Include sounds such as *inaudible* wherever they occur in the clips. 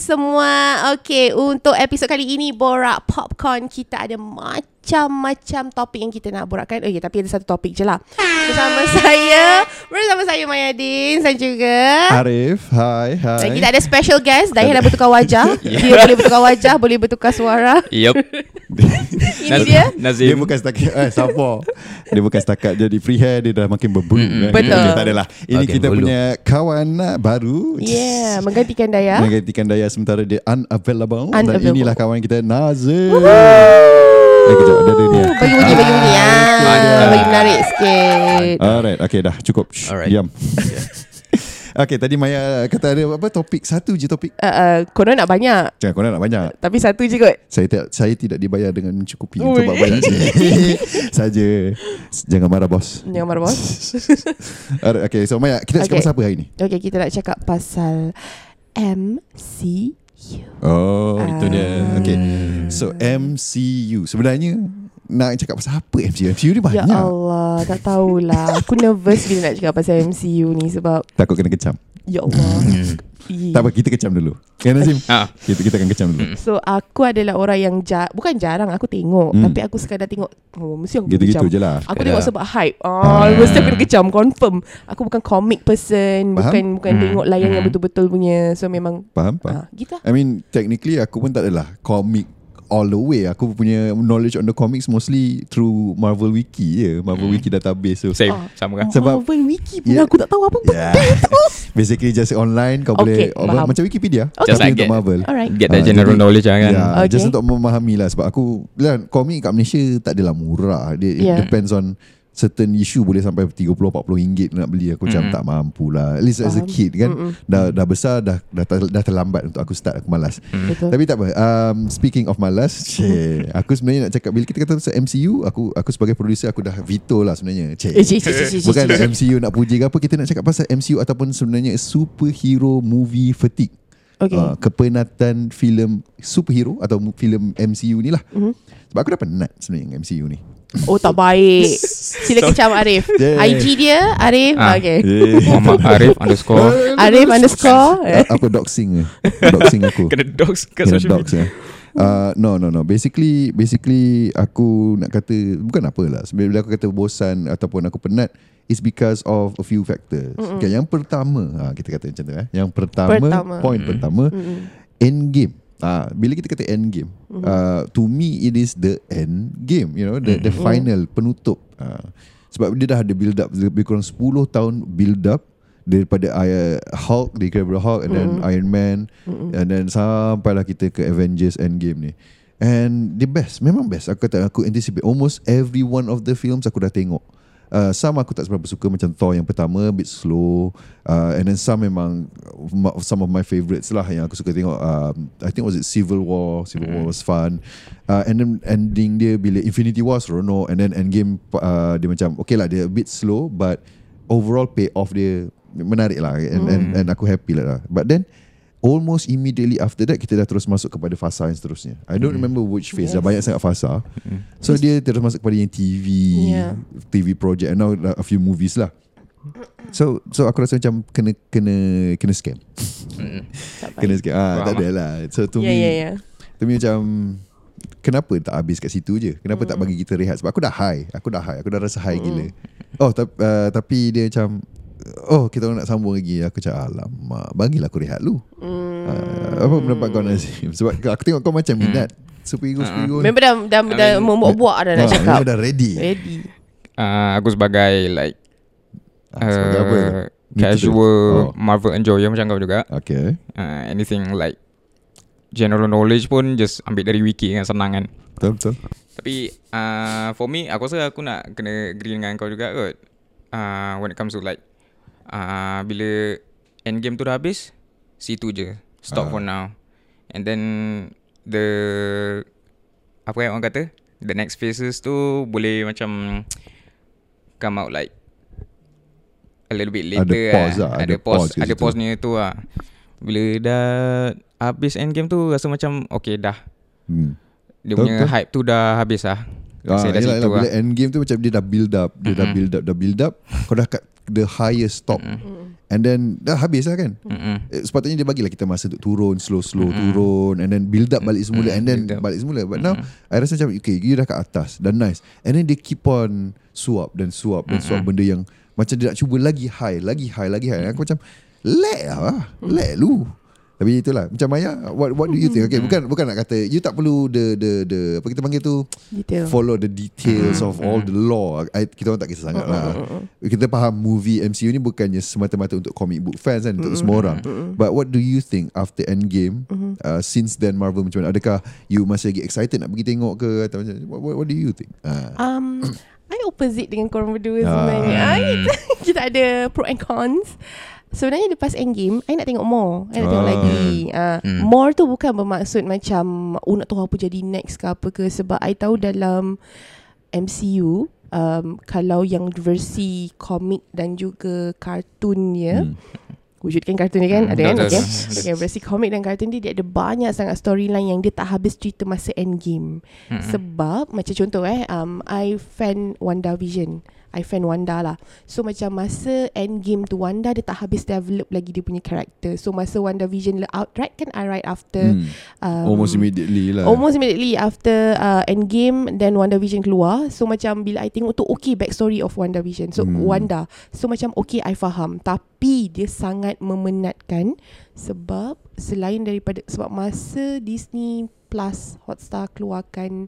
semua. Okay, untuk episod kali ini Borak Popcorn kita ada macam-macam topik yang kita nak borakkan. Oh ya, tapi ada satu topik je lah. Bersama saya, bersama saya Mayadin dan juga Arif, hi, hi. dan kita ada special guest. Dahil dah bertukar wajah. *laughs* Dia boleh bertukar wajah, boleh bertukar suara. Yup. *laughs* Ini dia. Dia Nazim. bukan setakat eh sabar. Dia bukan setakat jadi free hair dia dah makin berbulu. Mm-mm. kan. Betul. Okay, tak adalah. Ini Okay, kita bulu. punya kawan baru. Yeah, menggantikan Daya. Menggantikan daya sementara dia unavailable. Dan Unavailable. inilah kawan kita Nazim. Eh kejap ada dia ni. ah. Bagi bunyi, bagi bunyi. Ah, Mantap. bagi menarik sikit. Alright, okay dah cukup. Shh, Alright. Diam. *laughs* okay, tadi Maya kata ada apa topik satu je topik. Uh, uh, korang nak banyak. Jangan kau nak banyak. Tapi satu je kot. Saya tidak saya tidak dibayar dengan mencukupi Ui. untuk buat banyak je. *laughs* Saja. Jangan marah bos. Jangan marah bos. *laughs* Alright, okay, so Maya, kita nak cakap Okay. pasal apa hari ni? Okay, kita nak cakap pasal MCU. Oh, itu dia. Ah. Okay. So MCU sebenarnya nak cakap pasal apa MCU? MCU ni Ya banyak. Allah, tak tahulah. Aku nervous bila nak cakap pasal MCU ni sebab Takut kena kecam. Ya Allah. Hmm. *laughs* Ih. Tak apa, kita kecam dulu. Ya Nazim? Ah. Kita kita akan kecam dulu. So aku adalah orang yang ja- bukan jarang aku tengok, Hmm. tapi aku sekadar tengok oh mesti aku Gitu-gitu kecam. je lah. Aku tengok sebab hype. Ah, mesti aku kena kecam confirm. Aku bukan comic person, Faham? bukan bukan Hmm. tengok layar yang Hmm. betul-betul punya. So memang Faham? Faham? ah, gitu lah. I mean, technically aku pun tak adalah comic all the way. Aku punya knowledge on the comics mostly through Marvel Wiki je. Marvel Hmm. Wiki database. So, Same. Ah. Sama kan? Sebab- Marvel Wiki pun Yeah. aku tak tahu apa pun. yeah. *laughs* Basically just online kau Okay, boleh faham. macam Wikipedia Okay. Just tapi like untuk get- Marvel. Alright. Get that Ah, general jadi- knowledge lah kan. Ya, Okay. just untuk memahami lah sebab aku lah komik kat Malaysia tak adalah murah. Dia it Yeah. depends on certain issue boleh sampai 30 40 ringgit nak beli aku macam Mm. tak mampu lah. At least as a kid kan. Mm-mm. Dah dah besar dah dah, dah terlambat untuk aku start aku malas. Betul. Tapi tak apa. Um, speaking of malas, cik, *laughs* aku sebenarnya nak cakap bila kita kata pasal MCU, aku aku sebagai producer aku dah veto lah sebenarnya. Cik. Eh, cik, cik, cik, cik, Bukan cik. MCU nak puji ke apa Kita nak cakap pasal MCU Ataupun sebenarnya Superhero movie fatigue Okay. uh, Kepenatan filem Superhero Atau filem MCU ni lah Mhm. Sebab aku dah penat sebenarnya dengan MCU ni Oh tak baik. *laughs* Sila kecam Arif. *laughs* Yeah. IG dia Arif. Ah. Okay. Muhammad Arif underscore. *laughs* Arif underscore. Uh, Apa doxing ke Doxing aku Kena dogs kat Kena social dox media. ya Uh, no no no basically basically aku nak kata bukan apa lah sebenarnya bila aku kata bosan ataupun aku penat is because of a few factors. Mm-mm. Okay, yang pertama ha, kita kata macam tu eh. Yang pertama, Pertama. point Mm. pertama Mm-mm. end game. Ah, bila kita kata end game, Mhm. uh, to me it is the end game, you know, the the Mhm. final penutup. Uh, sebab dia dah ada build up lebih kurang 10 tahun build up daripada uh, Hulk, the Incredible Hulk and then Mhm. Iron Man Mm-mm. and then sampailah kita ke Avengers Endgame ni. And the best, memang best. Aku kata aku anticipate almost every one of the films aku dah tengok. Uh, some aku tak seberapa suka macam Thor yang pertama a bit slow. Uh, and then some memang ma- some of my favourites lah yang aku suka tengok um, I think was it Civil War? Civil War was fun. Uh, and then ending dia bila Infinity War seronok and then Endgame uh, dia macam okay lah dia a bit slow but overall pay off dia menarik lah. And, and, and aku happy lah. But then almost immediately after that kita dah terus masuk kepada fasa yang seterusnya I don't Hmm. remember which phase Yes. dah banyak sangat fasa Hmm. so dia terus masuk kepada yang TV Yeah. TV project and now a few movies lah so so aku rasa macam kena kena kena scam. Tak *laughs* kena scam ah Faham tak ada lah so to Ya, me ya, ya. to me macam kenapa tak habis kat situ je kenapa tak Mm. bagi kita rehat sebab aku dah high aku dah high aku dah rasa high Mm. gila oh tapi uh, tapi dia macam oh kita orang nak sambung lagi aku cakap alamak bagilah aku rehat lu Hmm. uh, apa pendapat kau Nazim sebab aku tengok kau macam minat superhero Ah. superhero Member dah dah, I dah mean- membuat-buat dah nak Ah, cakap. memang dah ready Ready. Ah, aku sebagai like Ah, sebagai apa uh, do. casual Oh. Marvel enjoyer macam kau juga. okay Uh, anything like general knowledge pun just ambil dari wiki kan senang kan. betul betul Tapi uh, for me aku rasa aku nak kena agree dengan kau juga kot. Uh, when it comes to like uh, bila endgame tu dah habis, situ je. Stop Ah. for now. And then the apa yang orang kata? The next phases tu boleh macam come out like a little bit Ada later pause lah, Ada ada pause, ada situ. pause ni tu lah. Bila dah habis endgame tu rasa macam okay dah. hmm. Dia punya betul. hype tu dah habis lah. Ah, Saya dah yelah, yelah, bila lah. end game tu macam dia dah build up, dia dah Mm-mm. build up, dah build up. Kau dah kat the highest top. And then dah habis lah kan? Mm-mm. Eh, sepatutnya dia bagilah kita masa untuk turun slow-slow turun and then build up balik semula and then balik semula. But now I rasa macam okay you dah kat atas dah nice. And then they keep on suap dan suap dan suap benda yang macam dia nak cuba lagi high lagi high lagi high. Aku macam let lah let lu tapi itulah macam Maya what what do you think? *laughs* Okay bukan bukan nak kata you tak perlu the the the apa kita panggil tu? Detail. follow the details of all the law. I, kita orang tak kisah sangat lah. Kita faham movie MCU ni bukannya semata-mata untuk comic book fans kan untuk semua orang. but what do you think after Endgame uh, since then Marvel macam mana? Adakah you masih lagi excited nak pergi tengok ke atau macam what, what, what do you think? Uh, Um, I opposite dengan korang berdua Ah. sebenarnya. Ah, *laughs* kita, kita ada pro and cons. Sebenarnya lepas Endgame, I nak tengok more. I nak tengok Ah. lagi. Uh, Hmm. More tu bukan bermaksud macam, oh nak tahu apa jadi next ke apa ke. Sebab I tahu dalam MCU, um, kalau yang versi komik dan juga kartunnya, Hmm. wujudkan kartun dia kan Hmm, ada kan okay. betul. okay versi komik dan kartun dia dia ada banyak sangat storyline yang dia tak habis cerita masa endgame Mm-mm. sebab macam contoh eh um, I fan WandaVision I fan Wanda lah So macam masa Endgame tu Wanda dia tak habis develop lagi dia punya karakter So masa WandaVision le- out right kan I right after hmm. um, almost immediately lah Almost immediately after uh, Endgame Then WandaVision keluar So macam bila I tengok tu Okay backstory of WandaVision So Hmm. hmm. Wanda So macam okay I faham Tapi dia sangat memenatkan Sebab Selain daripada Sebab masa Disney Plus Hotstar keluarkan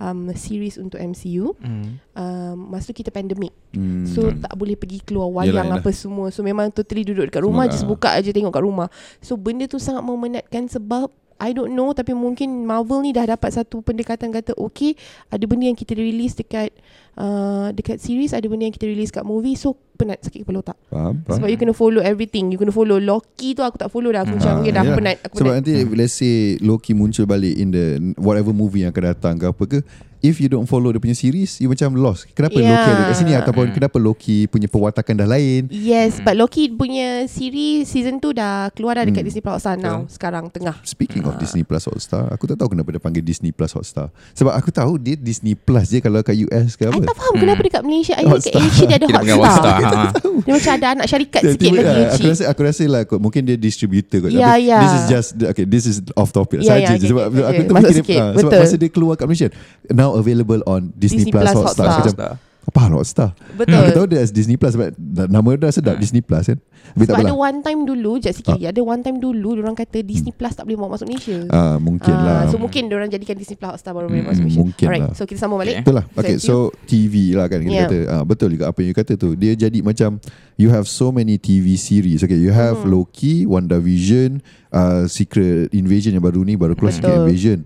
um, Series untuk MCU Mm. um, Masa tu kita pandemik hmm. So tak boleh pergi keluar wayang Yelah, yelah. apa semua So memang totally duduk dekat rumah Semua Just buka aja tengok kat rumah So benda tu sangat memenatkan sebab I don't know Tapi mungkin Marvel ni dah dapat satu pendekatan kata Okay Ada benda yang kita release dekat uh, Dekat series Ada benda yang kita release kat movie So penat sakit kepala otak faham, faham. Sebab you kena follow everything You kena follow Loki tu aku tak follow dah Aku macam Ah, okay, dah yelah. penat aku Sebab penat. nanti let's say Loki muncul balik in the whatever movie yang akan datang ke apa ke if you don't follow dia punya series you macam lost. Kenapa Yeah. Loki ada kat sini ataupun Hmm. kenapa Loki punya perwatakan dah lain? Yes But Loki punya series Season tu dah keluar dah dekat Hmm. Disney Plus Hotstar now Sekarang tengah Speaking of Disney Plus Hotstar, aku tak tahu kenapa dia panggil Disney Plus Hotstar. Sebab aku tahu dia Disney Plus je kalau kat US ke I apa. tak faham kenapa dekat Malaysia I kat Hotstar. Asia dia ada Hotstar Hotstar. *laughs* ha. Dia macam ada anak syarikat sikit tiba- lagi ah, aku rasa aku rasa lah kot mungkin dia distributor kot. Ya, Tapi ya. This is just okay, this is off topic Ya, saja ya, je okay, sebab okay, aku okay. tu Masuk fikir ah, sebab masa dia keluar kat Malaysia now available on Disney, Disney Plus, Plus Hotstar. Hotstar. Macam apa Hotstar? Betul. Aku tahu dia as Disney Plus sebab nama dia dah sedap Disney Plus kan. Tapi Sebab ada one time dulu Sekejap sikit lagi Ada one time dulu Diorang kata Disney Plus tak boleh bawa masuk Malaysia Ah mungkin Ah, lah. So mungkin diorang jadikan Disney Plus Hotstar Baru boleh Hmm, masuk Malaysia mungkin Alright lah. So kita sambung balik Betul lah Okay so TV lah kan kita Yeah. kata ah, Betul juga apa yang you kata tu Dia jadi macam You have so many TV series Okay you have Hmm. Loki WandaVision uh, Secret Invasion yang baru ni Baru keluar Secret. Invasion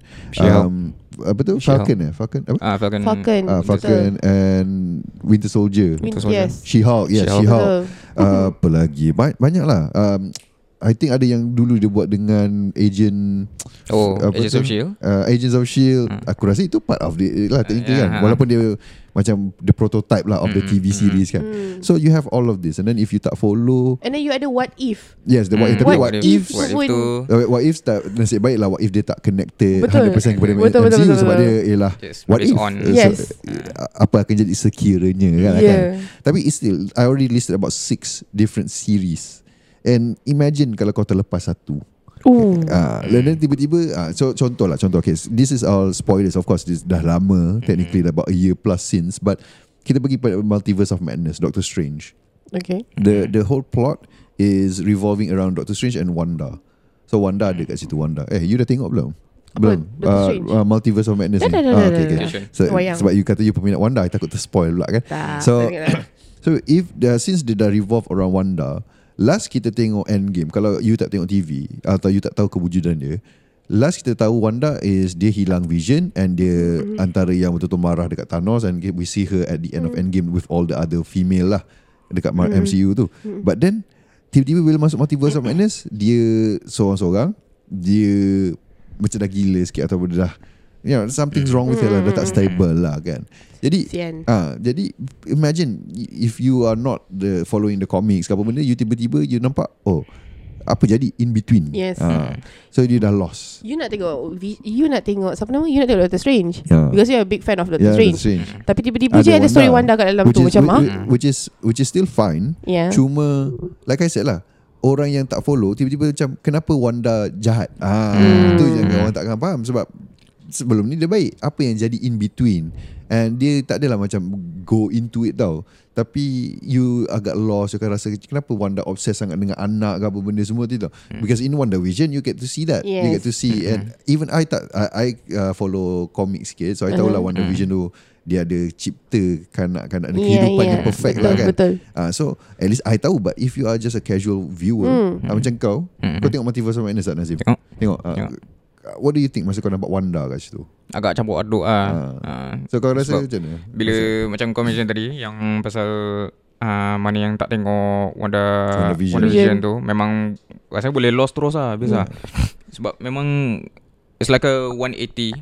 um, Apa tu She-Hulk. Falcon eh Falcon apa Ah, Falcon. Falcon Ah, Betul. Falcon and Winter Soldier Win- Winter Soldier. Yes She-Hulk Yeah She-Hulk. She-Hulk uh, Apa lagi Ba- Banyak lah um, I think ada yang dulu dia buat dengan Agent Oh, apa Agents tu? of S.H.I.E.L.D. uh, Agents of Shield Hmm. aku rasa itu part of the lah technically Yeah, kan ha. walaupun dia macam the prototype lah of the Mm, TV mm, series kan Hmm. so you have all of this and then if you tak follow And then you ada what if yes the what if Hmm, tapi What what, if- if What if tu uh, what if tak nasib baik lah what if dia tak connected Betul. 100% kepada Betul, betul, MCU betul, sebab betul. dia ialah Yes, what if on Uh, Yes. uh, apa akan jadi sekiranya kan, kan Yeah tapi it's still I already listed about six different series and imagine kalau kau terlepas satu. Ooh. Ah, uh, dan tiba-tiba ah, so contoh lah contoh okay this is all spoilers of course this dah lama technically dah about a year plus since but kita pergi pada multiverse of madness Doctor Strange. Okay. The the whole plot is revolving around Doctor Strange and Wanda. So Wanda ada kat situ Wanda. Eh you dah tengok belum? Belum. Doctor Strange? ah, multiverse of madness ni. Ah, okay, okay. So, Wayang. sebab you kata you peminat Wanda I takut terspoil pula kan? Tak So- lah. *coughs* So if the, since dia dah revolve around Wanda, last kita tengok Endgame, kalau you tak tengok TV atau you tak tahu kewujudan dia, last kita tahu Wanda is dia hilang vision and dia Mm-hmm. antara yang betul-betul marah dekat Thanos and we see her at the end of Mm. Endgame with all the other female lah dekat mm Mm-hmm. MCU tu. But then tiba-tiba bila masuk Multiverse of Madness, dia seorang-seorang, dia macam dah gila sikit dia dah you know, something's wrong with her lah, dah tak stable lah kan. Jadi Ah, jadi imagine if you are not the following the comics apa benda you tiba-tiba you nampak oh apa jadi in between. Yes. Ah, so dia dah lost. You nak tengok You nak tengok Siapa nama You nak tengok Doctor Strange Yeah. Because you're a big fan of Doctor Yeah, Strange Strange. Tapi tiba-tiba je ada story Wanda kat dalam which tu is, Macam ah which, is which is still fine. Yeah. Cuma like I said lah, orang yang tak follow tiba-tiba macam kenapa Wanda jahat? Ah, Hmm. tu yang orang tak akan faham sebab sebelum ni dia baik. Apa yang jadi in between? And dia tak adalah macam go into it tau. Tapi you agak lost You akan rasa Kenapa Wanda obsessed sangat Dengan anak ke apa benda semua tu tau Because in Wanda Vision You get to see that You Hmm. Yes. get to see And even I tak I, I uh, follow comic sikit So I tahu lah Uh-huh. Wanda Vision tu Dia ada cipta Kanak-kanak Yeah, Kehidupan yang yeah. perfect Betul, lah kan betul. Ah, so at least I tahu but if you are just a casual viewer Hmm. ah, macam kau, kau tengok Multiverse of Madness tak Nazim? Tengok. Tengok. ah, Tengok. What do you think masa kau nampak Wanda kat situ? Agak campur aduk lah uh, So kau rasa Sebab macam mana? Bila macam kau mention tadi Yang pasal uh, Mana yang tak tengok Wanda WandaVision. Wanda Vision tu Memang Rasanya boleh lost terus lah Biasa *laughs* Sebab memang It's like a 180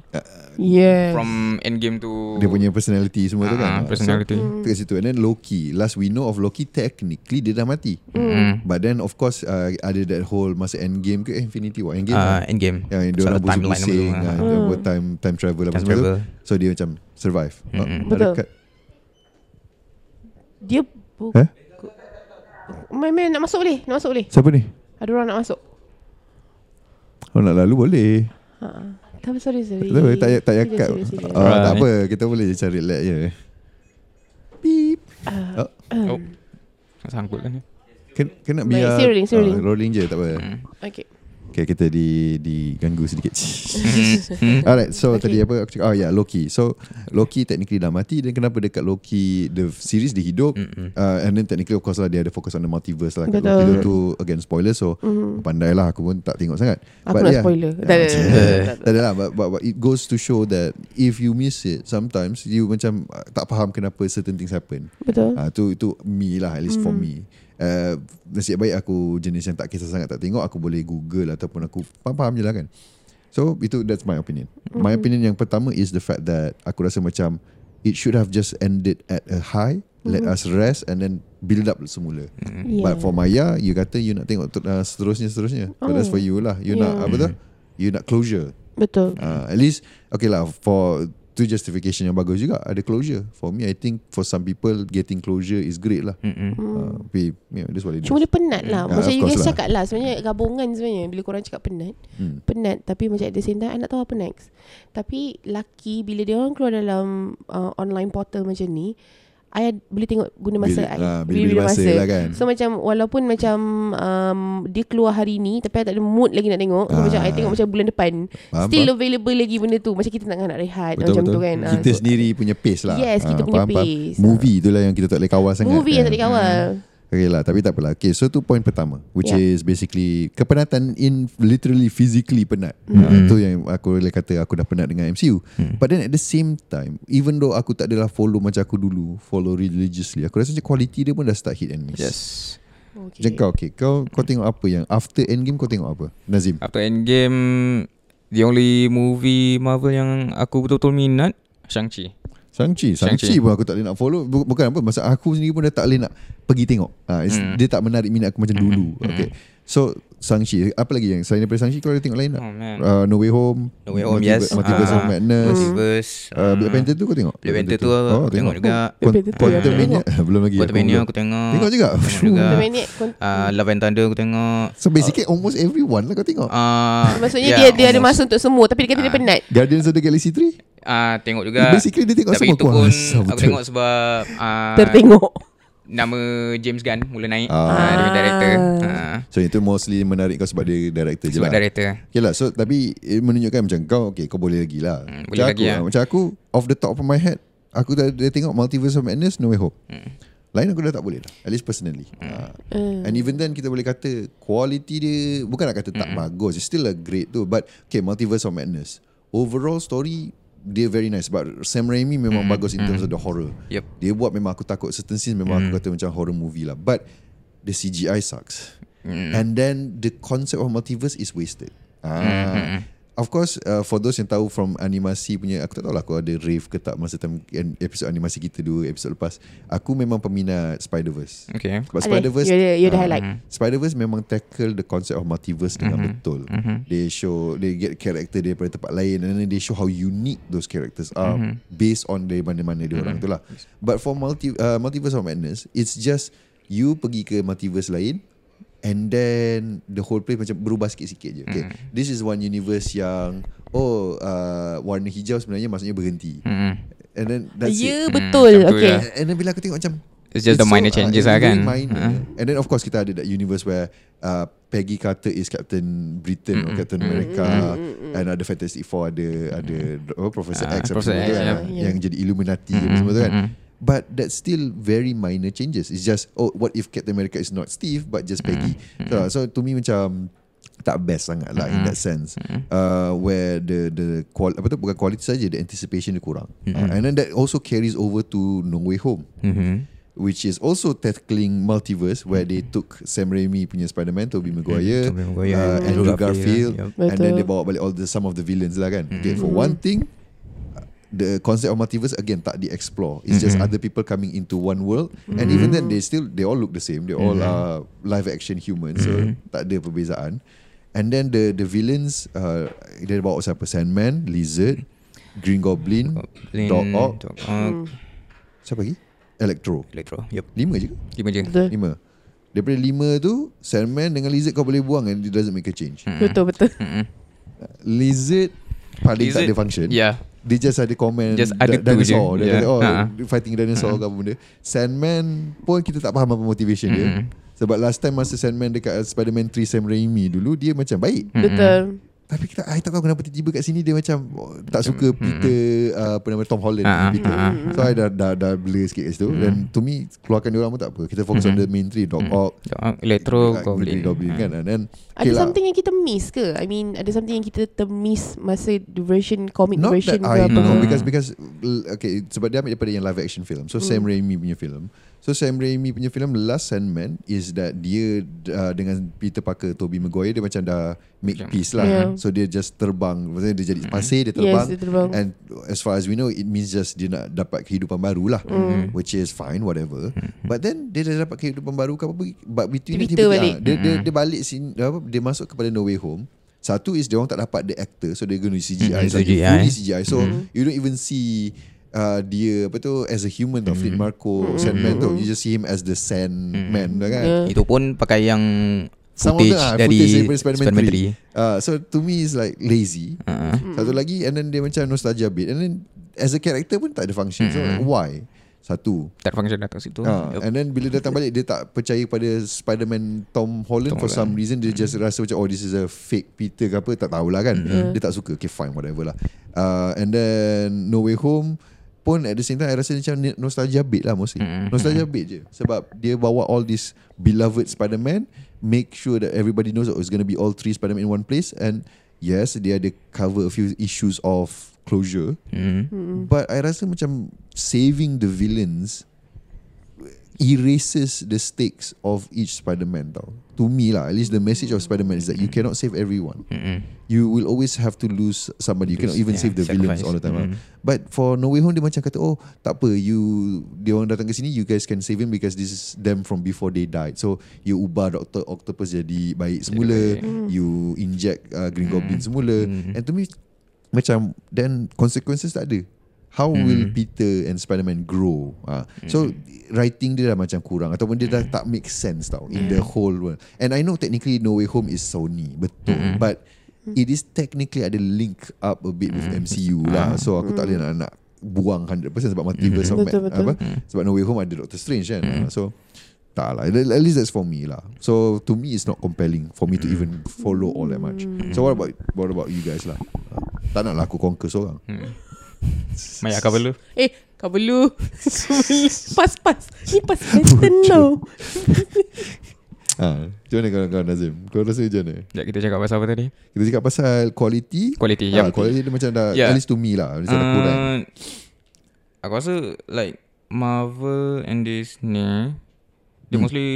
Yeah From endgame to dia punya personality semua tu Ah, kan. personality. So, tu kat situ. And then Loki. Last we know of Loki technically dia dah mati. mm. But then of course uh, ada that whole masa endgame ke eh, Infinity War endgame. uh, kan? Endgame yang dia orang pusing-pusing ah, dia buat time time travel Time tu. travel. So dia macam survive. Oh, Mm-mm. ada Betul. cut. Dia bu- Eh? Main-main nak masuk boleh Nak masuk boleh Siapa ni? Ada orang nak masuk Oh nak lalu boleh. Ha. Tak apa sorry sorry Tak apa, tak payah tak payah cut. serious. Oh, tak Alright. apa, kita boleh je cari lag je. Beep. Ah, Oh, Oh Sangkut kan ni kena, kena Baik, biar still rolling, still ah, rolling. rolling je tak apa. Hmm. Okay Okay, kita di diganggu sedikit. *laughs* Alright, so Okay. tadi apa aku cakap? Oh ya, yeah, Loki. So Loki technically dah mati dan kenapa dekat Loki the series dia hidup uh, and then technically of course lah dia ada fokus on the multiverse lah. Kat Betul. Loki tu, again spoiler so pandai lah aku pun tak tengok sangat. Aku nak spoiler. Tak ada, tak ada, lah but, but, but it goes to show that if you miss it sometimes you macam uh, tak faham kenapa certain things happen. Betul Ah tu itu me lah at least for me. Uh, nasib baik aku jenis yang tak kisah sangat tak tengok aku boleh google ataupun aku faham-faham je lah kan. So itu that's my opinion. My opinion yang pertama is the fact that aku rasa macam it should have just ended at a high, let us rest and then build up semula. Yeah. But for Maya, you kata you nak tengok uh, seterusnya seterusnya. But that's for you lah. You nak Yeah. apa tu? You nak closure. Betul Uh, at least okay lah for tu justification yang bagus juga ada closure. For me I think for some people getting closure is great lah. Mm-mm. Uh, tapi yeah, that's what it is. Cuma dia penat lah Ah, Macam of you guys lah. cakap lah Sebenarnya gabungan sebenarnya Bila korang cakap penat Hmm. Penat Tapi macam at the same time I nak tahu apa next Tapi Lucky Bila dia orang keluar dalam uh, Online portal macam ni I boleh tengok guna masa Bila- I. ah, bila-bila masa lah kan. So macam Walaupun macam um, Dia keluar hari ni Tapi I tak ada mood lagi nak tengok So Ah. macam I tengok macam bulan depan Faham, Still faham. available lagi benda tu Macam kita nak nak rehat Betul Macam betul. tu kan Ah, Kita so- sendiri punya pace lah. Yes, kita Ah, punya faham, faham. pace. Movie itulah yang kita tak boleh kawal sangat. Movie yang kan. tak boleh kawal Okay lah Tapi tak apalah. Okay so tu point pertama Which Yeah. is basically Kepenatan in Literally physically penat. Hmm. mm. uh, Tu yang aku boleh kata Aku dah penat dengan MCU mm. But then at the same time Even though aku tak adalah follow Macam aku dulu Follow religiously Aku rasa macam quality dia pun Dah start hit and miss. Yes. Macam kau okay Kau kau tengok apa yang After Endgame kau tengok apa? Nazim. After Endgame The only movie Marvel yang Aku betul-betul minat Shang-Chi Shang-Chi Shang-Chi. Shang-Chi. pun aku tak boleh nak follow. Bu- Bukan apa Masa aku sendiri pun dah tak boleh nak Pergi tengok. Ha, Hmm. Dia tak menarik minat aku macam dulu. Okay So Shang-Chi Apa lagi yang Selain daripada Shang-Chi Kau ada tengok lain tak? Oh man. Uh, No Way Home No Way Home Multiverse, yes. Multiverse of Ah, Madness. Multiverse uh, Black ah, Panther tu kau tengok? Black Panther tu tengok juga. Quant- Black Panther tu Quantum aku Mania. *laughs* Belum lagi Quantumania belum. aku tengok. Tengok juga? Tengok juga. Dia minit kon- Ah, Love and Thunder aku tengok. So basically almost everyone lah kau tengok. Ah, Maksudnya yeah, dia dia ada masa untuk semua Tapi dia kata dia Ah. penat. Guardians of the Galaxy 3 Ah, Tengok juga. Basically dia tengok Tapi semua itu pun Aku tengok sebab ah, Tertengok Nama James Gunn mula naik Ah. ah. Dia punya director ah, So itu mostly menarik kau sebab dia director je Sebab lah director Okay lah so tapi eh, menunjukkan macam kau okay kau boleh lagi lah Hmm, macam boleh aku lagi lah. Macam aku off the top of my head Aku dah, dah tengok Multiverse of Madness No Way Home Hmm. Lain aku dah tak boleh lah At least personally Ah. Hmm. And even then kita boleh kata Quality dia Bukan nak kata tak bagus It's still a great tu But okay Multiverse of Madness Overall story Dia very nice. But Sam Raimi memang bagus In terms of the horror. Yep. Dia buat memang aku takut Certain scenes memang aku kata macam horror movie lah. But The CGI sucks. And then The concept of multiverse Is wasted. Ah, Of course uh, For those yang tahu From animasi punya Aku tak tahu lah Aku ada rave ke tak Masa time an- Episod animasi kita Dua episod lepas Aku memang peminat Spider-Verse Okay. Sebab Spider-Verse you ada- you ada ah, highlight. Spider-Verse memang tackle The concept of multiverse Dengan Mhm. betul Mhm. They show They get character daripada tempat lain And then they show how unique Those characters are Mhm. Based on dari mana-mana dia orang tu lah But for multi, uh, Multiverse of Madness It's just You pergi ke multiverse lain And then The whole place macam Berubah sikit-sikit je okay. Mhm. This is one universe yang Oh uh, Warna hijau sebenarnya Maksudnya berhenti Mm-mm. And then that's Ya it betul macam tu Okay lah. And then bila aku tengok macam It's just the minor changes uh, lah it's very kan. minor. Uh. And then of course kita ada that universe where uh, Peggy Carter is Captain Britain or Mm-mm. Captain America and ada Fantastic Four ada ada oh, Professor Ah, X apa Professor X, tu kan, yeah. yang jadi Illuminati apa semua tu kan. Mm-mm. But that's still very minor changes. It's just oh what if Captain America is not Steve but just Peggy. So, so to me macam tak best sangat lah in that sense. Uh, where the the qual, apa tu bukan quality saja the anticipation dia kurang. Uh, and then that also carries over to No Way Home Mhm. which is also tackling multiverse where they took Sam Raimi punya Spider-Man Tobey Maguire, Tobey Maguire, uh, Andrew Andrew Garfield, Garfield, yup. and then they bawa balik all the some of the villains lah kan. Okay, for one thing the concept of multiverse again tak di-explore. It's just Mhm. other people coming into one world and even then they still they all look the same. They all are live action humans so tak ada perbezaan. And then the the villains uh, dia bawa siapa? Sandman, Lizard, Green Goblin, Goblin, Doc Ock, Doc Ock, Hmm. siapa lagi? Electro. Electro. Yup. Lima je ke? Lima je. Betul Lima Daripada lima tu Sandman dengan Lizard kau boleh buang And it doesn't make a change Mm-mm. Betul betul Mm-mm. Lizard Paling tak Lizard, ada function Yeah. Dia just ada komen Just ada da- tu je. Dinosaur Dia Yeah. kata oh Ha-ha. Fighting dinosaur ke apa benda Sandman Pun kita tak faham Apa motivation dia Mm-mm. Sebab last time Masa Sandman dekat Spider-Man 3 Sam Raimi dulu Dia macam baik. Betul Tapi kita I tak tahu kenapa Tiba-tiba kat sini Dia macam oh, Tak suka Peter uh, Apa nama Tom Holland Ha-ha. Peter Ha-ha. So I dah, dah, dah blur sikit kat situ Dan to me Keluarkan dia orang pun tak apa Kita fokus on the main three Doc Ock Doc Ock, Electro, Goblin. Goblin kan And then Ada okay lah. something yang kita miss ke? I mean ada something yang kita termiss Masa the version Comic Not version that I ke apa know Hmm. because because okay sebab dia ambil daripada yang live action film. So Sam Raimi punya film. So Sam Raimi punya film The Last Sandman is that dia uh, dengan Peter Parker, Tobey Maguire dia macam dah make peace lah. Yeah. So dia just terbang. Maksudnya dia jadi pasir dia terbang. Yes dia terbang And as far as we know it means just dia nak dapat kehidupan baru lah. Hmm. Which is fine whatever. But then dia dah dapat kehidupan baru ke apa but between Dia tiba-tiba, balik. ah, dia, dia dia balik sini apa dia masuk kepada No Way Home. Satu is dia orang tak dapat the actor so dia guna CGI Mm, saja CGI. fully CGI so you don't even see uh, dia apa tu as a human tau Fleet Marco Sandman tu you just see him as the Sandman mm. kan Yeah. Itu pun pakai yang Some of footage the, ah, dari footage daripada Spider-Man, Spider-Man 3. Uh, so to me is like lazy Uh-huh. Satu lagi And then dia macam nostalgia bit And then As a character pun tak ada function So like, why Satu Tak function datang situ. Ah, Yup. and then bila datang balik dia tak percaya pada Spider-Man Tom Holland Tom for some Holland. reason dia just rasa macam oh this is a fake Peter ke apa tak tahulah kan. Dia tak suka. Okay fine whatever lah. Uh, and then No Way Home pun at the same time I rasa macam nostalgia bit lah mostly. Mm-mm. Nostalgia bit je sebab dia bawa all this beloved Spider-Man make sure that everybody knows that it's going to be all three Spider-Man in one place and yes dia ada cover a few issues of closure Mm. But I rasa macam saving the villains erases the stakes of each Spider-Man tau. To me lah, at least the message of Spider-Man is that you cannot save everyone. Mm-mm. You will always have to lose somebody. You cannot even yeah, save the villains sacrifice. all the time. lah. Mm. But for No Way Home dia macam kata, oh tak apa, you dia orang datang ke sini, you guys can save him because this is them from before they died. So you ubah Doctor Octopus jadi baik semula, baik. you inject uh, Green Goblin semula. Mm. And to me macam then consequences tak ada. How Hmm. will Peter and Spider-Man grow? Uh, so writing dia dah macam kurang ataupun dia dah tak make sense tau in the whole world. And I know technically No Way Home is Sony, betul. Mm-mm. But it is technically ada link up a bit with MCU lah. So aku tak boleh nak, nak buang 100% sebab multiverse of Betul, Mad- betul. apa? Sebab No Way Home ada Doctor Strange kan. Uh, so tak lah. At least that's for me lah. So to me it's not compelling for me to even follow all that much. So what about what about you guys lah? Uh, tak nak lah aku conquer seorang. Mm. Maya kau perlu. Eh kau perlu *laughs* Pas pas Ni pas pattern tau Ha, macam mana kau, kau Nazim? Kau rasa macam mana? Sekejap kita cakap pasal apa tadi? Kita cakap pasal quality. Quality. Ha, Ya. quality dia macam dah, Yeah. at least to me lah. Macam dah kurang. Uh, aku rasa like Marvel and Disney dia Hmm. mostly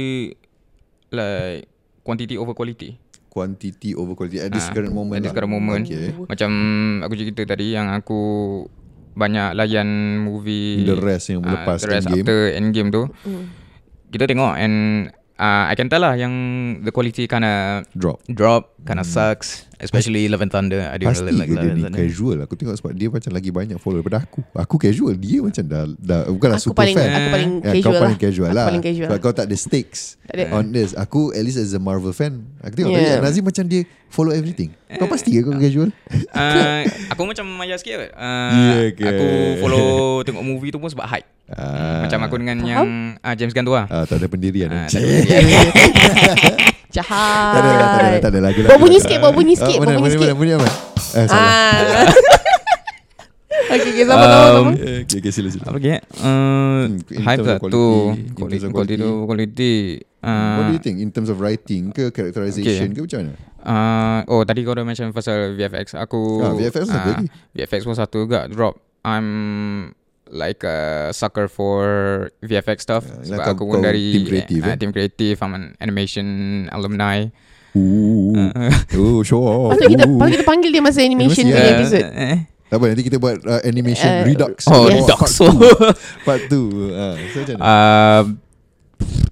like quantity over quality. Quantity over quality at this Ah, current moment. At this lah. current moment Okay. Macam aku cerita tadi Yang aku Banyak layan movie The rest yang lepas The rest Endgame. after Endgame tu Mm. Kita tengok And uh, I can tell lah Yang the quality kinda Drop. Drop Kinda sucks Especially Love and Thunder I don't Pasti really like dia ni casual Aku tengok sebab dia macam lagi banyak follower daripada aku Aku casual Dia macam dah, dah Bukanlah Aku super paling fan aku paling Ya, casual kau lah. paling casual Aku lah paling casual. Sebab kau tak ada stakes Tak ada. On this Aku at least as a Marvel fan Aku tengok Yeah. yeah. Nazim macam dia Follow everything Kau pasti ke kau casual *laughs* uh, Aku macam Maya sikit uh, Ya ke? Aku follow Tengok movie tu pun sebab hype ah, Macam aku dengan Faham? yang uh, James Gunn tu lah ah, Tak ada pendirian eh. *laughs* tak ada pendirian. *laughs* Jahat. Tak ada lah, tak ada lah, tak ada lagu Bawa bunyi sikit, bawa bunyi sikit, Ah, bawa mana, bunyi mana, sikit. mana, bunyi apa? Eh, salah. Ah. *laughs* okay, okay, sama Um, sama. Okay, okay, sila, sila. Apa eh? Uh, Hmm, in hype lah tu quality, Quality, quality uh, What do you think in terms of writing ke characterization ke macam mana? Uh, oh tadi kau dah mention pasal VFX Aku Ah, VFX satu lagi. VFX pun satu juga drop I'm like a sucker for VFX stuff Ah, Sebab kau- aku pun dari team kreatif, uh, eh? Team kreatif I'm an animation alumni Ooh, *laughs* oh, show off. Patut kita, patut kita panggil dia masa animation Animasi, punya ya. episode. eh, Tak apa, nanti kita buat uh, animation Uh, Redux. Oh Yes. Redux Part 2. Uh, *laughs* so macam mana? um,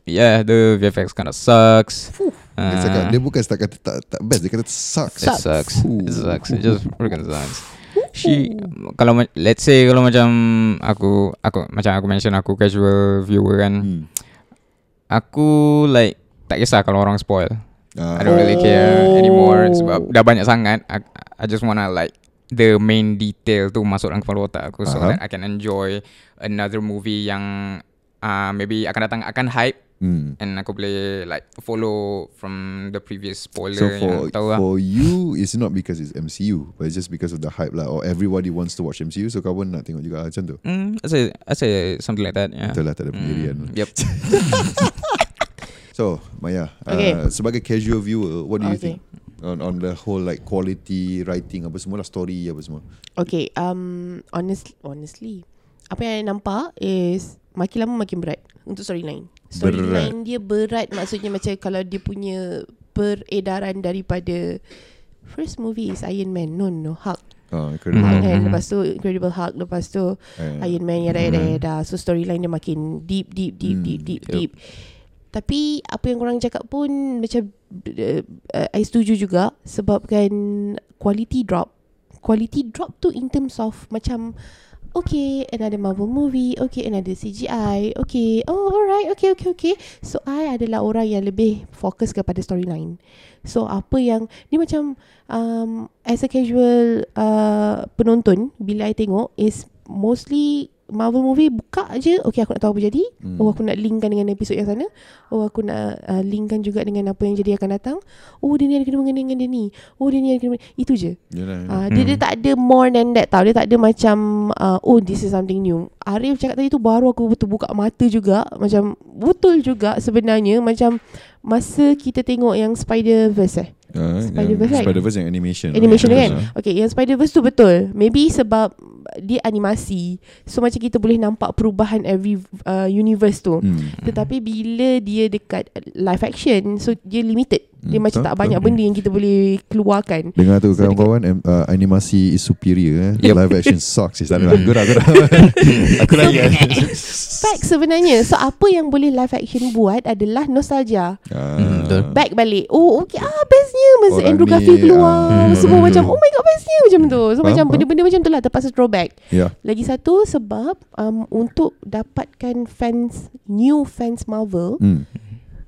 Yeah the VFX kind of sucks dia, uh, cakap, dia bukan setakat kata tak, tak best, dia kata sucks. It sucks. Ooh. It sucks. It just freaking sucks. She kalau ma- let's say kalau macam aku aku macam aku mention aku casual viewer kan. Hmm. Aku like tak kisah kalau orang spoil. Ah, I don't really care Oh. anymore sebab dah banyak sangat. I, I just wanna like the main detail tu masuk dalam kepala otak aku so Aha. that I can enjoy another movie yang uh, maybe akan datang akan hype Hmm. and aku boleh like follow from the previous spoiler So yang for tahu lah. for you it's not because it's MCU but it's just because of the hype lah or everybody wants to watch MCU so kau pun nak tengok juga macam tu. Mm, I say, I say something like that. Yeah. Betul lah tak ada pendirian. Mm, yep. *laughs* So Maya, Okay. uh, sebagai casual viewer, what do you Okay. think on on the whole like quality writing apa semua lah story apa semua? Okay, um, honestly, honestly, apa yang I nampak is makin lama makin berat untuk storyline. Storyline dia berat maksudnya macam kalau dia punya peredaran daripada first movie is Iron Man, no no Hulk. Ah, Hulk incredible. Kan Lepas tu Incredible Hulk Lepas tu Eh, Iron Man yada yada yada So storyline dia makin Deep deep deep deep deep yep. deep Tapi Apa yang korang cakap pun Macam uh, uh, I setuju juga Sebabkan Quality drop Quality drop tu In terms of Macam Okay Another Marvel movie. Okay another CGI Okay. Oh alright. Okay okay okay. So I adalah orang yang lebih Fokus kepada storyline. So apa yang Ni macam um, As a casual uh, Penonton Bila I tengok Is mostly Marvel movie buka je Okay aku nak tahu apa jadi. Hmm. Oh aku nak linkkan dengan episod yang sana. Oh aku nak uh, linkkan juga dengan apa yang jadi akan datang. Oh dia ni ada kena mengena dengan dia ni. Oh dia ni ada kena Itu je. Yalah, yalah. uh, dia, dia tak ada more than that tau. Dia tak ada macam uh, Oh this is something new. Arif cakap tadi tu Baru aku betul buka mata juga. Macam Betul juga sebenarnya. Macam Masa kita tengok yang Spider-Verse eh Ah, Spider-Verse, right? Spider-Verse yang animation. Animation Ah, kan ah. Okay yang Spider-Verse tu betul Maybe sebab Dia animasi So macam kita boleh nampak Perubahan every uh, Universe tu Hmm. Tetapi bila dia dekat live action So dia limited Dia Hmm, macam tak betul. banyak benda yang kita boleh keluarkan. Dengar tu So, kawan-kawan em- uh, Animasi is superior eh. Yep. Live action sucks Tak ada lah Gerak gerak *laughs* Aku layan Fact sebenarnya. So apa yang boleh live action buat Adalah nostalgia. Ah, betul. Back balik. Oh okay. Ah bestnya Masa Orang Andrew Garfield keluar. ah, Semua hmm. macam Oh my god bestnya Macam tu. So Faham, macam faham. benda-benda macam tu lah Terpaksa throwback. Ya. Lagi satu sebab um, Untuk dapatkan fans New fans Marvel hmm.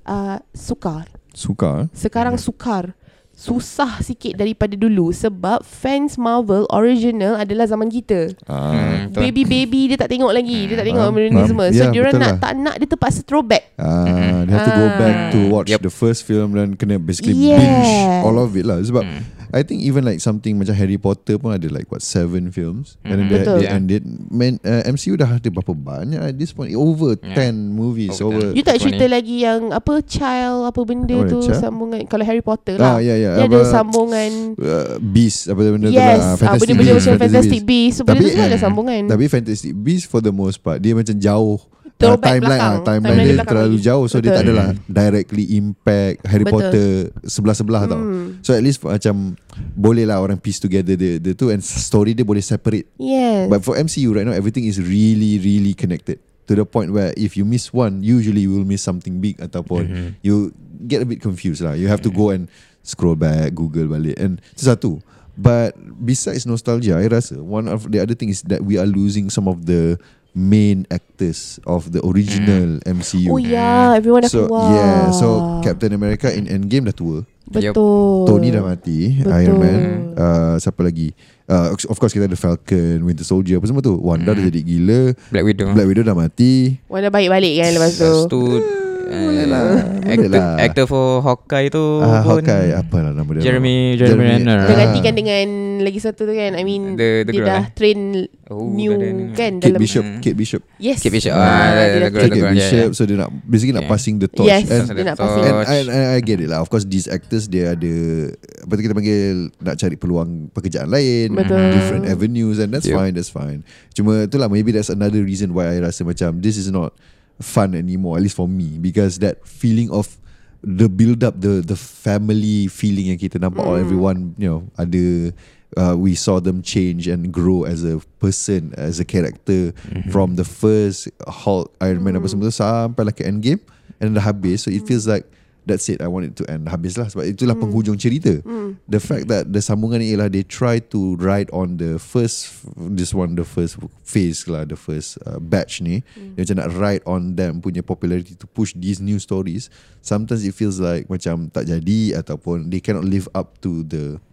uh, Sukar Suka eh? Sekarang sukar Susah sikit daripada dulu Sebab fans Marvel original adalah zaman kita ah. Hmm. Baby-baby dia tak tengok lagi Dia tak tengok benda ni faham. semua So Ya, diorang betul nak lah. tak nak Dia terpaksa throwback Ah, they have to go Ah. back to watch Yep. the first film dan kena basically Yes. binge all of it lah. Sebab Hmm. I think even like something macam Harry Potter pun ada like what seven films and then they, they ended. Man, uh, MCU dah ada berapa banyak at this point? Over Yeah. 10 movies. Over Over. 10. You tak cerita ni. lagi yang Apa Child Apa benda Apa tu Child? Sambungan Kalau Harry Potter Ah, lah ya, ya. Dia ada Apa- sambungan Uh, Beast apa benda tu Yes lah. ah, Benda-benda macam Fantastic Beasts So benda tu semua ada sambungan Tapi Fantastic Beasts for the most part dia macam jauh Throwback timeline belakang. ah, timeline Timeline dia belakang terlalu jauh so dia Betul. tak adalah directly impact Harry Betul. Potter sebelah-sebelah tau. Hmm. So at least macam boleh lah orang piece together the, the two and story dia boleh separate. Yes. But for MCU right now everything is really really connected to the point where if you miss one usually you will miss something big ataupun Mhm. you get a bit confused lah. You have to go and scroll back Google balik and itu satu. But besides nostalgia, I rasa one of the other thing is that we are losing some of the main actors of the original MCU. oh yeah, everyone dah So keluar. yeah, so Captain America in Endgame dah tua. Betul. Tony dah mati, Betul. Iron Man. Uh, siapa lagi? Uh, of course kita ada Falcon, Winter Soldier apa semua tu. Wanda dah Hmm. jadi gila. Black Widow. Black Widow dah mati. Wanda baik balik kan lepas tu. Lepas tu boleh uh, lah, boleh actor, lah. actor for Hawkeye tu Ah, pun Hawkeye apa lah nama dia? Jeremy Jeremy Renner. Dia Ah. gantikan dengan lagi satu tu kan. I mean The- the dia girl, dah eh? train Oh, new dia kan Kate dalam Bishop, Hmm. Kate Bishop. Yes. Kate Bishop. Ah, Ah, dia dah train. the Kate yeah, Bishop yeah. so dia nak basically nak Yeah. passing the torch Yes, and dia nak passing. And I, I, I get it lah Of course these actors Dia ada Apa tu kita panggil Nak cari peluang Pekerjaan lain Betul. Different avenues And that's Yep. fine That's fine Cuma itulah Maybe that's another reason Why I rasa macam This is not Fun anymore At least for me Because that feeling of The build up The the family feeling Yang kita nampak All Mm. everyone You know Ada uh, We saw them change And grow as a person As a character Mhm. From the first Hulk Iron Man apa semua tu Sampai lah ke Endgame And dah habis So it feels like That's it I want it to end. Habis lah Sebab itulah penghujung cerita. Hmm. The fact that The sambungan ni ialah They try to ride on the first This one The first phase lah The first uh, batch ni. Dia macam nak ride on them Punya popularity To push these new stories. Sometimes it feels like Macam tak jadi Ataupun They cannot live up to the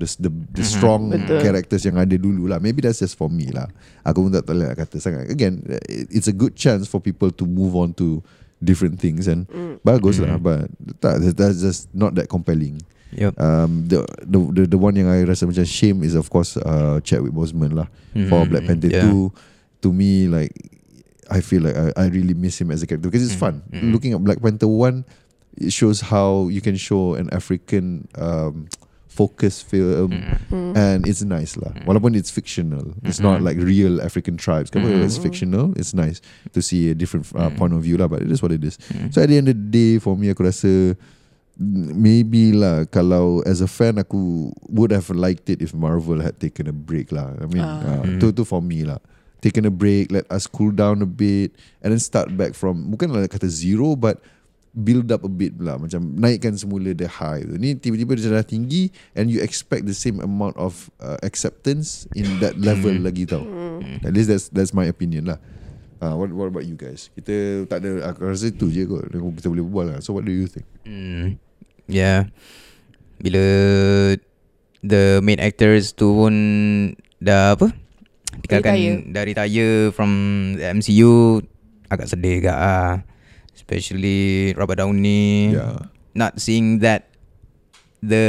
The, the, the strong Betul. characters yang ada dulu lah. Maybe that's just for me lah. Aku pun tak tahu lah nak kata sangat. Again it- It's a good chance for people to move on to Different things And bagus lah But tak, that's just not that compelling. Yep. um, the, the the the one yang I rasa macam shame is of course uh, Chadwick Boseman lah for Mhm, Black Panther yeah. 2 to me like I feel like I, I really miss him as a character because it's fun. Mhm. looking at Black Panther 1 it shows how you can show an African um, focus film Mm. and it's nice lah walaupun it's fictional it's not Mhm. like real African tribes Mhm. it's fictional it's nice to see a different uh, Mm. point of view lah but it is what it is Mm. So at the end of the day For me aku rasa mm, Maybe lah Kalau as a fan Aku would have liked it If Marvel had taken a break lah I mean Ah. uh, Mm. tu, tu for me lah Taken a break Let us cool down a bit And then start back from Bukanlah kata zero But Build up a bit lah Macam naikkan semula The high tu Ni tiba-tiba dia dah tinggi And you expect the same amount of uh, Acceptance In that level Mm. lagi tau Mm. At least that's that's my opinion lah. Uh, what what about you guys? Kita tak ada aku rasa tu je kot kita boleh berbual lah. So what do you think? Mm. Yeah. Bila the main actors tu pun dah apa? Tinggalkan dah retire from the MCU agak sedih gak ah. Especially Robert Downey. Yeah. Not seeing that the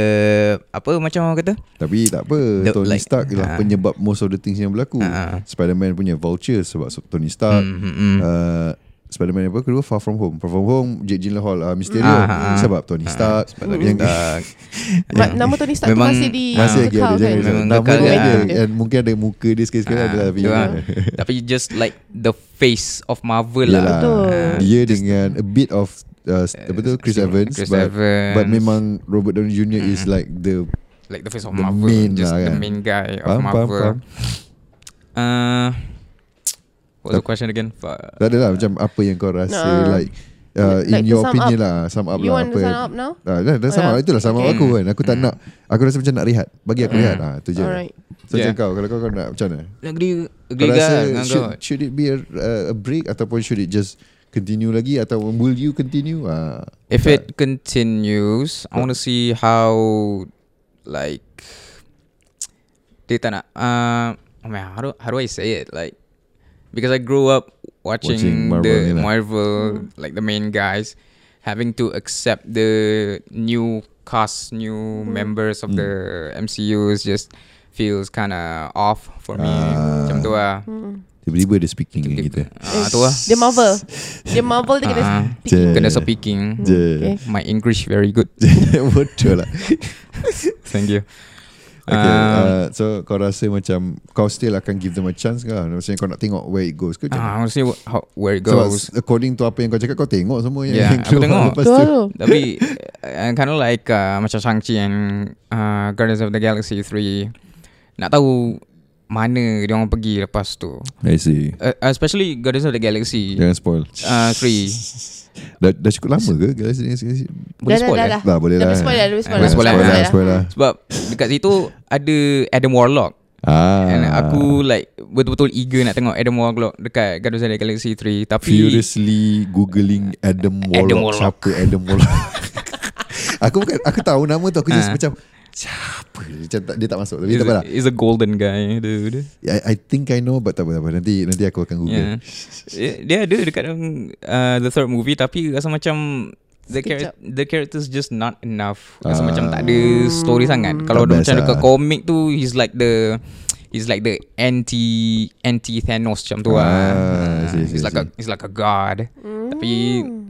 apa macam orang kata? Tapi tak apa. The- Tony like, Stark ialah ah. penyebab most of the things yang berlaku. Ah. Spider-Man punya vulture sebab Tony Stark. Mm, mm, mm. Uh, Spider-Man apa kedua Far From Home. Far From Home Jake Gyllenhaal uh, Mysterio Ah, ah, ah. sebab Tony Ah, Stark. sebab Tony yang Stark. *laughs* But nama Tony Stark tu Memang- masih di masih lagi ada kan? Memang Nama kekal dia kan? ada Ah. and mungkin ada muka dia sekali-sekali Ah, ada lah tapi tu lah. *laughs* Tapi just like the face of Marvel Yalah, lah. Betul. Ah, Dia dengan a bit of uh, apa tu Chris Evans Chris but, Evans. but memang Robert Downey Jr is like the like the face of the Marvel, main just lah the kan. main guy of Faham, faham, Marvel. faham. Uh, what's the question again? Tak ada lah macam apa yang kau rasa Nah. like uh, Like in to your sum opinion up. lah sum up You lah want apa to sum up now? Ah, dah, dah sama Oh, itulah sama Okay. aku kan. Aku tak Hmm. nak aku rasa macam nak rehat. Bagi aku Hmm. rehat ah tu je. Alright. So Yeah. macam kau kalau kau, kau nak macam mana? Agree, Kau rasa kan should, kau. should it be a, a break ataupun should it just continue lagi atau will you continue? Ah, If tak. it continues, I want to see how like dia tak nak uh, oh man, how do how do I say it like because I grew up watching, Watching Marvel, the yeah. Marvel like the main guys having to accept the new cast, new members of Mm. the MCU is just feels kind of off for me. Ah. Macam tu lah. Hmm. tiba-tiba dia speaking dengan kita. Ah, tu lah. Dia Marvel. Dia Marvel dia kena Ah. speaking. Je. Kena speaking. Je. Okay. My English very good. *laughs* Betul lah. Thank you. Okay, Um, uh, so kau rasa macam kau still akan give them a chance ke? Maksudnya kau nak tengok where it goes ke? Ah, I want to see wh- how, where it Sebab goes. according to apa yang kau cakap Kau tengok semua yang, Yeah, yang aku tengok. lepas tu. *laughs* Tapi uh, kind of like uh, macam Shang-Chi and uh, Guardians of the Galaxy 3 nak tahu mana dia orang pergi lepas tu. I see Uh, especially Guardians of the Galaxy Jangan spoil uh, 3. dah, dah cukup lama ke Galaxy Galaxy Boleh dah, spoil dah, eh? dah, Dah boleh dah. lah Dah spoil dah, dah spoil Boleh dah. spoil lah, Spoil boleh dah. spoil lah Sebab dekat situ ada Adam Warlock. Ah. And aku like betul-betul eager nak tengok Adam Warlock dekat Guardians of the Galaxy 3 tapi furiously googling Adam Warlock, Adam Warlock. siapa Adam Warlock. *laughs* aku bukan aku tahu nama tu aku just Ah. macam siapa macam tak, dia tak masuk tapi tak apa lah. he's a golden guy dude. I, I think I know but tak apa, tak apa. nanti nanti aku akan google. Yeah. Dia ada dekat uh, the third movie tapi rasa macam the char- the characters just not enough. Rasa Ah. macam tak ada story sangat. Kalau macam dekat lah. komik tu he's like the he's like the anti anti Thanos macam tu Ah, lah. See, I see, he's like a he's like a god. Tapi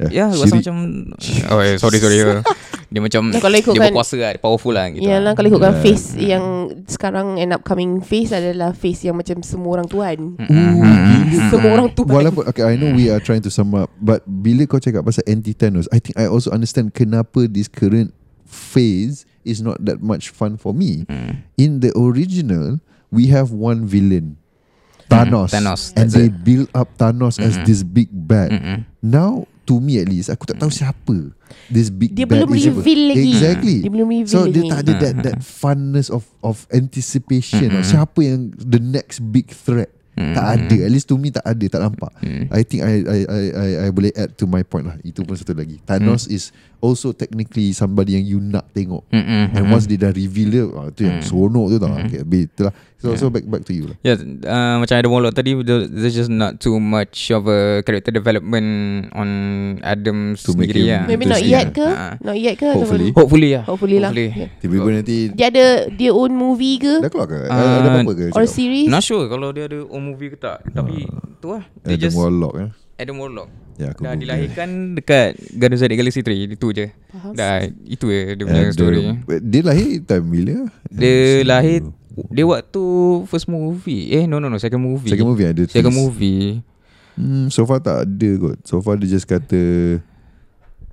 Yeah, ya yeah, rasa macam *laughs* oh eh, sorry sorry. *laughs* dia macam Nah, kalau dia berkuasa lah, dia powerful lah gitu. Yalah kalau ikutkan Yeah. face yang sekarang end up coming face adalah face yang macam semua orang tuan. Mm-hmm. Semua orang tuan. Walaupun okay, I know we are trying to sum up but bila kau cakap pasal anti Thanos I think I also understand kenapa this current phase is not that much fun for me. Mm. In the original we have one villain Thanos, Thanos, and that's they it. build up Thanos as Mm-mm. this big bad. Mm-mm. Now to me at least aku tak tahu siapa this big Dia bad belum is. reveal lagi. Exactly. Dia belum reveal So lagi. dia tak ada that that funness of of anticipation. Mm-mm. Siapa yang the next big threat? Mm. Tak ada. At least to me tak ada, tak nampak. Mm. I think I I I I, I boleh add to my point lah. Itu pun satu lagi. Thanos is also technically somebody yang you nak tengok. Mm-mm. And once dia dah reveal dia, ah, tu yang Mm. seronok tu tau. Mm. Okay, habis itulah. So, so back back to you lah. Yeah, uh, macam Adam Warlock tadi, there- there's just not too much of a character development on Adam To make sendiri him- lah. Maybe not Interesting, yet ke? Ah. Not yet ke? Hopefully. ataupun- Hopefully lah. Hopefully lah. Yeah. Tiba-tiba nanti Dia ada dia own movie ke? dah keluar ke? Uh, ada apa-apa ke? Or series? Not sure kalau dia ada own movie ke tak. Tapi tu lah. Dia Adam just Warlock eh. Adam Warlock. Ya, aku Dah Google. dilahirkan dekat Guardians of the Galaxy 3. Itu je. Faham. Dah itu je dia punya Adam- story. Dia lahir time bila? Dia lahir dia waktu first movie. Eh no no no second movie. Second movie ada Second twist. movie. Hmm, so far tak ada kot. So far dia just kata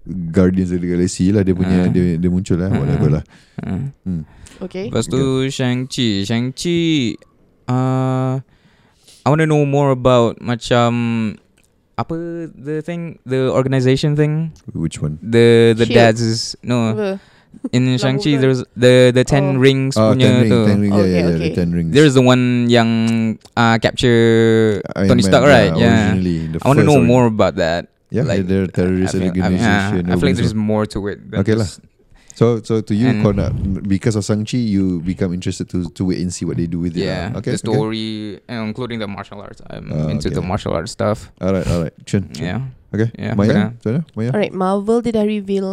Guardians of the Galaxy lah dia punya Ah. dia dia muncul lah whatever lah. Hmm. Hmm. Okay. Lepas tu Shang-Chi Shang-Chi uh, I want to know more about Macam Apa The thing The organisation thing Which one? The the Shield. dads is No Apa? In *laughs* Shang-Chi. There's the The ten Oh. rings Ah, punya Ten Rings, tu Ten Rings, yeah, Okay, yeah, yeah, okay. the Ten Rings. There's the one Yang uh, Capture Iron Tony Man, Stark right Yeah Originally, the I want to first know origin- more about that Yeah, like, they're terrorist I feel- I- organisation. yeah, I feel like there's more to it than Okay lah. just- So so to you And- kau nak because of Shang-Chi you become interested to to wait and see what they do with it. Yeah, lah. Okay. the story, and including the martial arts. I'm Ah, into the okay. martial arts stuff. Okay. Alright, alright. Chun. chun. Yeah. Okay. Yeah, Maya, kena. macam mana? Maya? Alright, Marvel dia dah reveal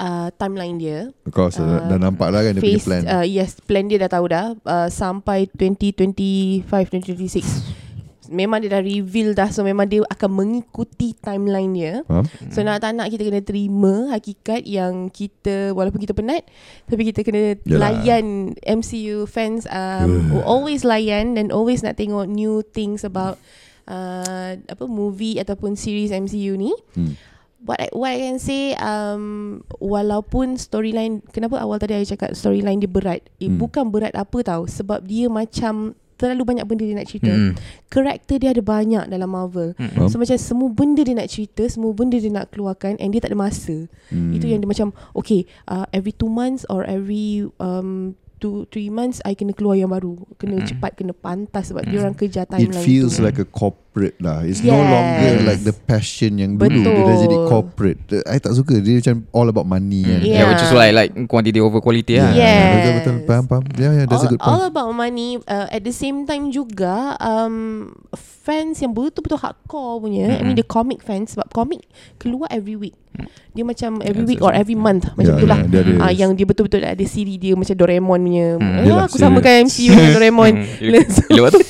uh, timeline dia. Of course, Uh, dah nampak lah kan dia punya plan. Uh, yes, plan dia dah tahu dah. Uh, sampai 2025, 2026. Memang dia dah reveal dah. So memang dia akan mengikuti timeline dia. Faham? So nak tak nak kita kena terima hakikat yang kita walaupun kita penat tapi kita kena Yalah. layan MCU fans um, who always layan dan always nak tengok new things about uh, apa movie ataupun series MCU ni. Hmm. What I, what I can say um, walaupun storyline kenapa awal tadi saya cakap storyline dia berat. Eh, Hmm. bukan berat apa tahu sebab dia macam terlalu banyak benda dia nak cerita. Hmm. Karakter dia ada banyak dalam Marvel. Hmm. Faham? So macam semua benda dia nak cerita, semua benda dia nak keluarkan and dia tak ada masa. Hmm. Itu yang dia macam okay, uh, every two months or every um, two three months I kena keluar yang baru. Kena Mm. cepat, kena pantas sebab Mm. dia orang kejar Hmm. It timeline feels tu. like a corporate lah. It's no Yes. longer like the passion yang dulu. Dia dah Betul. jadi corporate. I tak suka. Dia macam all about money kan. Yeah. Yeah. which is like like quantity over quality lah. Yeah. Betul betul. Faham faham. Yeah, yeah, that's a all, good all point. about money uh, at the same time juga um, fans yang betul-betul hardcore punya I mean the comic fans sebab comic keluar every week dia macam every Yeah, week or every month macam Yeah, tu lah yeah, dia ada- Ah, yang dia betul-betul ada siri dia macam Doraemon punya Hmm. ah, Yelah, aku samakan MCU dengan Doraemon. Gila *laughs* gila tu.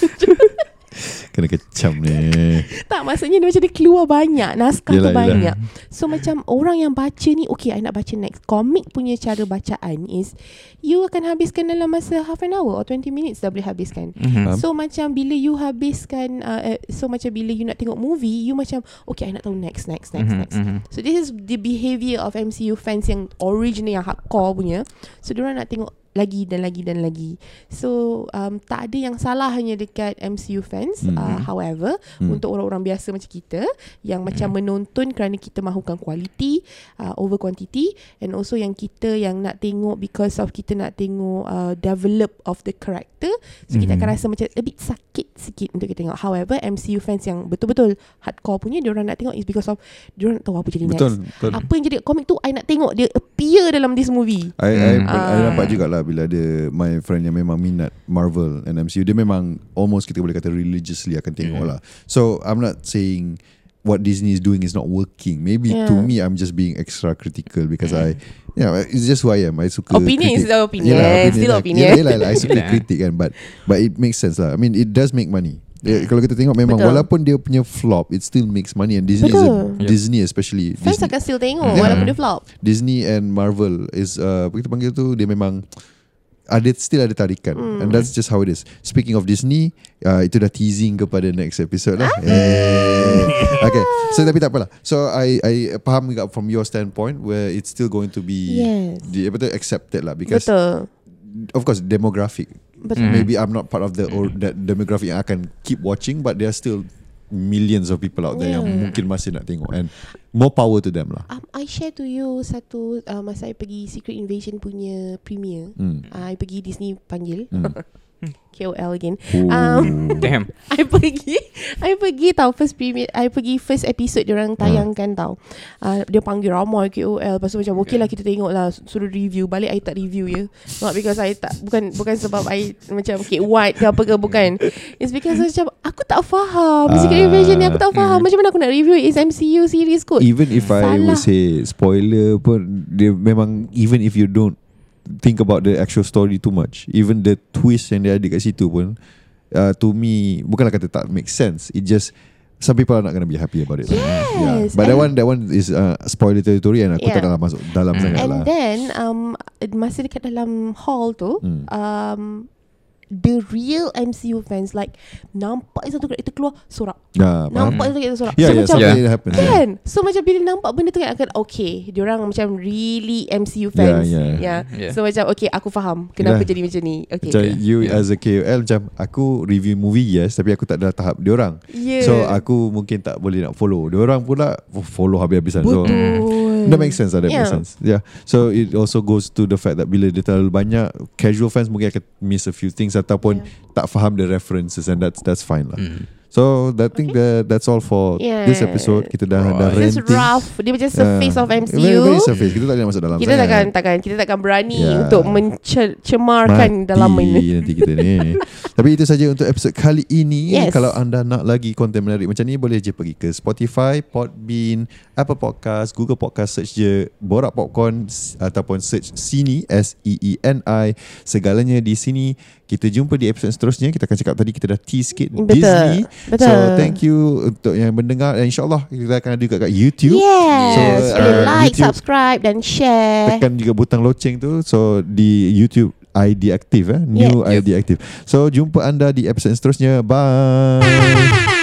Kena kecam ni. *laughs* tak Maksudnya dia macam dia keluar banyak Naskah Yelah, tu yelah. banyak So macam orang yang baca ni Okay I nak baca next Komik punya cara bacaan is You akan habiskan dalam masa Half an hour Or 20 minutes Dah boleh habiskan Mhm. So macam bila you habiskan uh, uh, So macam bila you nak tengok movie You macam Okay I nak tahu next Next next Mhm, next mhm. So this is the behaviour of MCU fans yang original yang hardcore punya. So diorang nak tengok lagi dan lagi dan lagi. So um, tak ada yang salah hanya dekat MCU fans. Mhm. Uh, however, Hmm. untuk orang-orang biasa macam kita yang macam menonton kerana kita mahukan quality uh, over quantity and also yang kita yang nak tengok because of kita nak tengok uh, develop of the character. So kita akan Mhm. rasa macam a bit sakit sikit untuk kita tengok. However, MCU fans yang betul-betul hardcore punya diorang nak tengok is because of diorang nak tahu apa jadi next. Betul, betul. Apa yang jadi komik tu I nak tengok Dia appear dalam this movie I, I, Hmm. I Ah. nampak jugalah bila ada my friend yang memang minat Marvel and MCU dia memang almost kita boleh kata religiously akan tengok Mm. lah. So I'm not saying what Disney is doing is not working. Maybe to Yeah. me I'm just being extra critical because I yeah it's just who I am. I suka Opinion kritik. is still opinion. Yelah, Still lah. opinion. Yelah, yelah, yelah. I suka *laughs* kritik kan but but it makes sense lah. I mean it does make money. Eh, kalau kita tengok memang Betul. walaupun dia punya flop it still makes money and Disney is a, Betul. Yep. Disney especially Fans Disney, akan still tengok Yeah. Walaupun dia flop Disney and Marvel is uh, apa kita panggil tu dia memang ada still ada tarikan Hmm. and that's just how it is. Speaking of Disney, uh, itu dah teasing kepada next episode lah. Ah. Eh. *laughs* Okay, so tapi tak apalah. So I I faham juga from your standpoint where it's still going to be Yes di, apa tu accepted lah because Betul of course demographic. Betul Mm. Maybe I'm not part of the or that demographic yang akan keep watching but there are still millions of people out there yang Yeah. mungkin masih nak tengok and more power to them lah. um, I share to you Satu uh, Masa I pergi Secret Invasion punya premiere Hmm. uh, I pergi Disney panggil Hmm. *laughs* KOL again. Um, Damn. *laughs* I pergi I pergi tau First premiere I pergi first episode Diorang tayangkan tau. Uh, Dia panggil ramai KOL Lepas tu macam Okay lah kita tengok lah. Suruh review. Balik I tak review ya. Not because I tak Bukan bukan sebab I Macam okay white ke apa ke Bukan. It's because macam Aku tak faham. Secret Ah. Invasion ni Aku tak faham. Macam mana aku nak review? It's MCU series kot. Even if I Salah. would say spoiler pun dia memang even if you don't think about the actual story too much, even the twist yang dia ada kat situ pun uh, to me bukanlah kata tak make sense. It just some people are not going to be happy about it. lah. Yes, But that and- one that one is uh, spoiler territory and aku Yeah. tak nak masuk dalam Mm. sangat And lah. then um, Masa dekat dalam hall tu Hmm. um, The real MCU fans Like Nampak satu karakter keluar Sorak faham? Nampak satu karakter sorak Yeah, So yeah, macam Yeah. happens. yeah. Kan So macam bila nampak benda tu kan akan Okay Diorang macam really MCU fans Yeah, yeah. Yeah. So macam okay Aku faham Kenapa Yeah. jadi macam ni Okay Macam Okay. you Yeah. as a KOL macam aku review movie yes tapi aku tak ada tahap dia orang. yeah. So aku mungkin tak boleh nak follow. Dia orang pula follow habis-habisan. So Betul That makes sense lah That makes Yeah. sense Yeah So it also goes to the fact That bila dia terlalu banyak Casual fans mungkin akan Miss a few things Ataupun Tak faham the references And that's that's fine lah Mm. So I think that That's all for Yeah. This episode Kita dah, dah Right. Just ranting rough Dia macam surface Yeah. of MCU very, very surface Kita tak boleh masuk dalam Kita sangat. takkan takkan kita takkan berani Yeah. untuk mencemarkan dalam ini. nanti kita ni *laughs* Tapi itu saja untuk episod kali ini Yes. Kalau anda nak lagi konten menarik macam ni Boleh je pergi ke Spotify, Podbean, Apple Podcast, Google Podcast Search je Borak Popcorn s- Ataupun search Sini S-E-E-N-I Segalanya di sini Kita jumpa di episod seterusnya Kita akan cakap tadi Kita dah tease sikit Betul. Disney Betul. So thank you Untuk yang mendengar Dan insyaAllah Kita akan ada juga kat YouTube Yes. So, uh, like, YouTube- subscribe dan share. tekan juga butang loceng tu so di YouTube ID aktif eh? New Yeah. ID aktif. So jumpa anda di episod seterusnya. Bye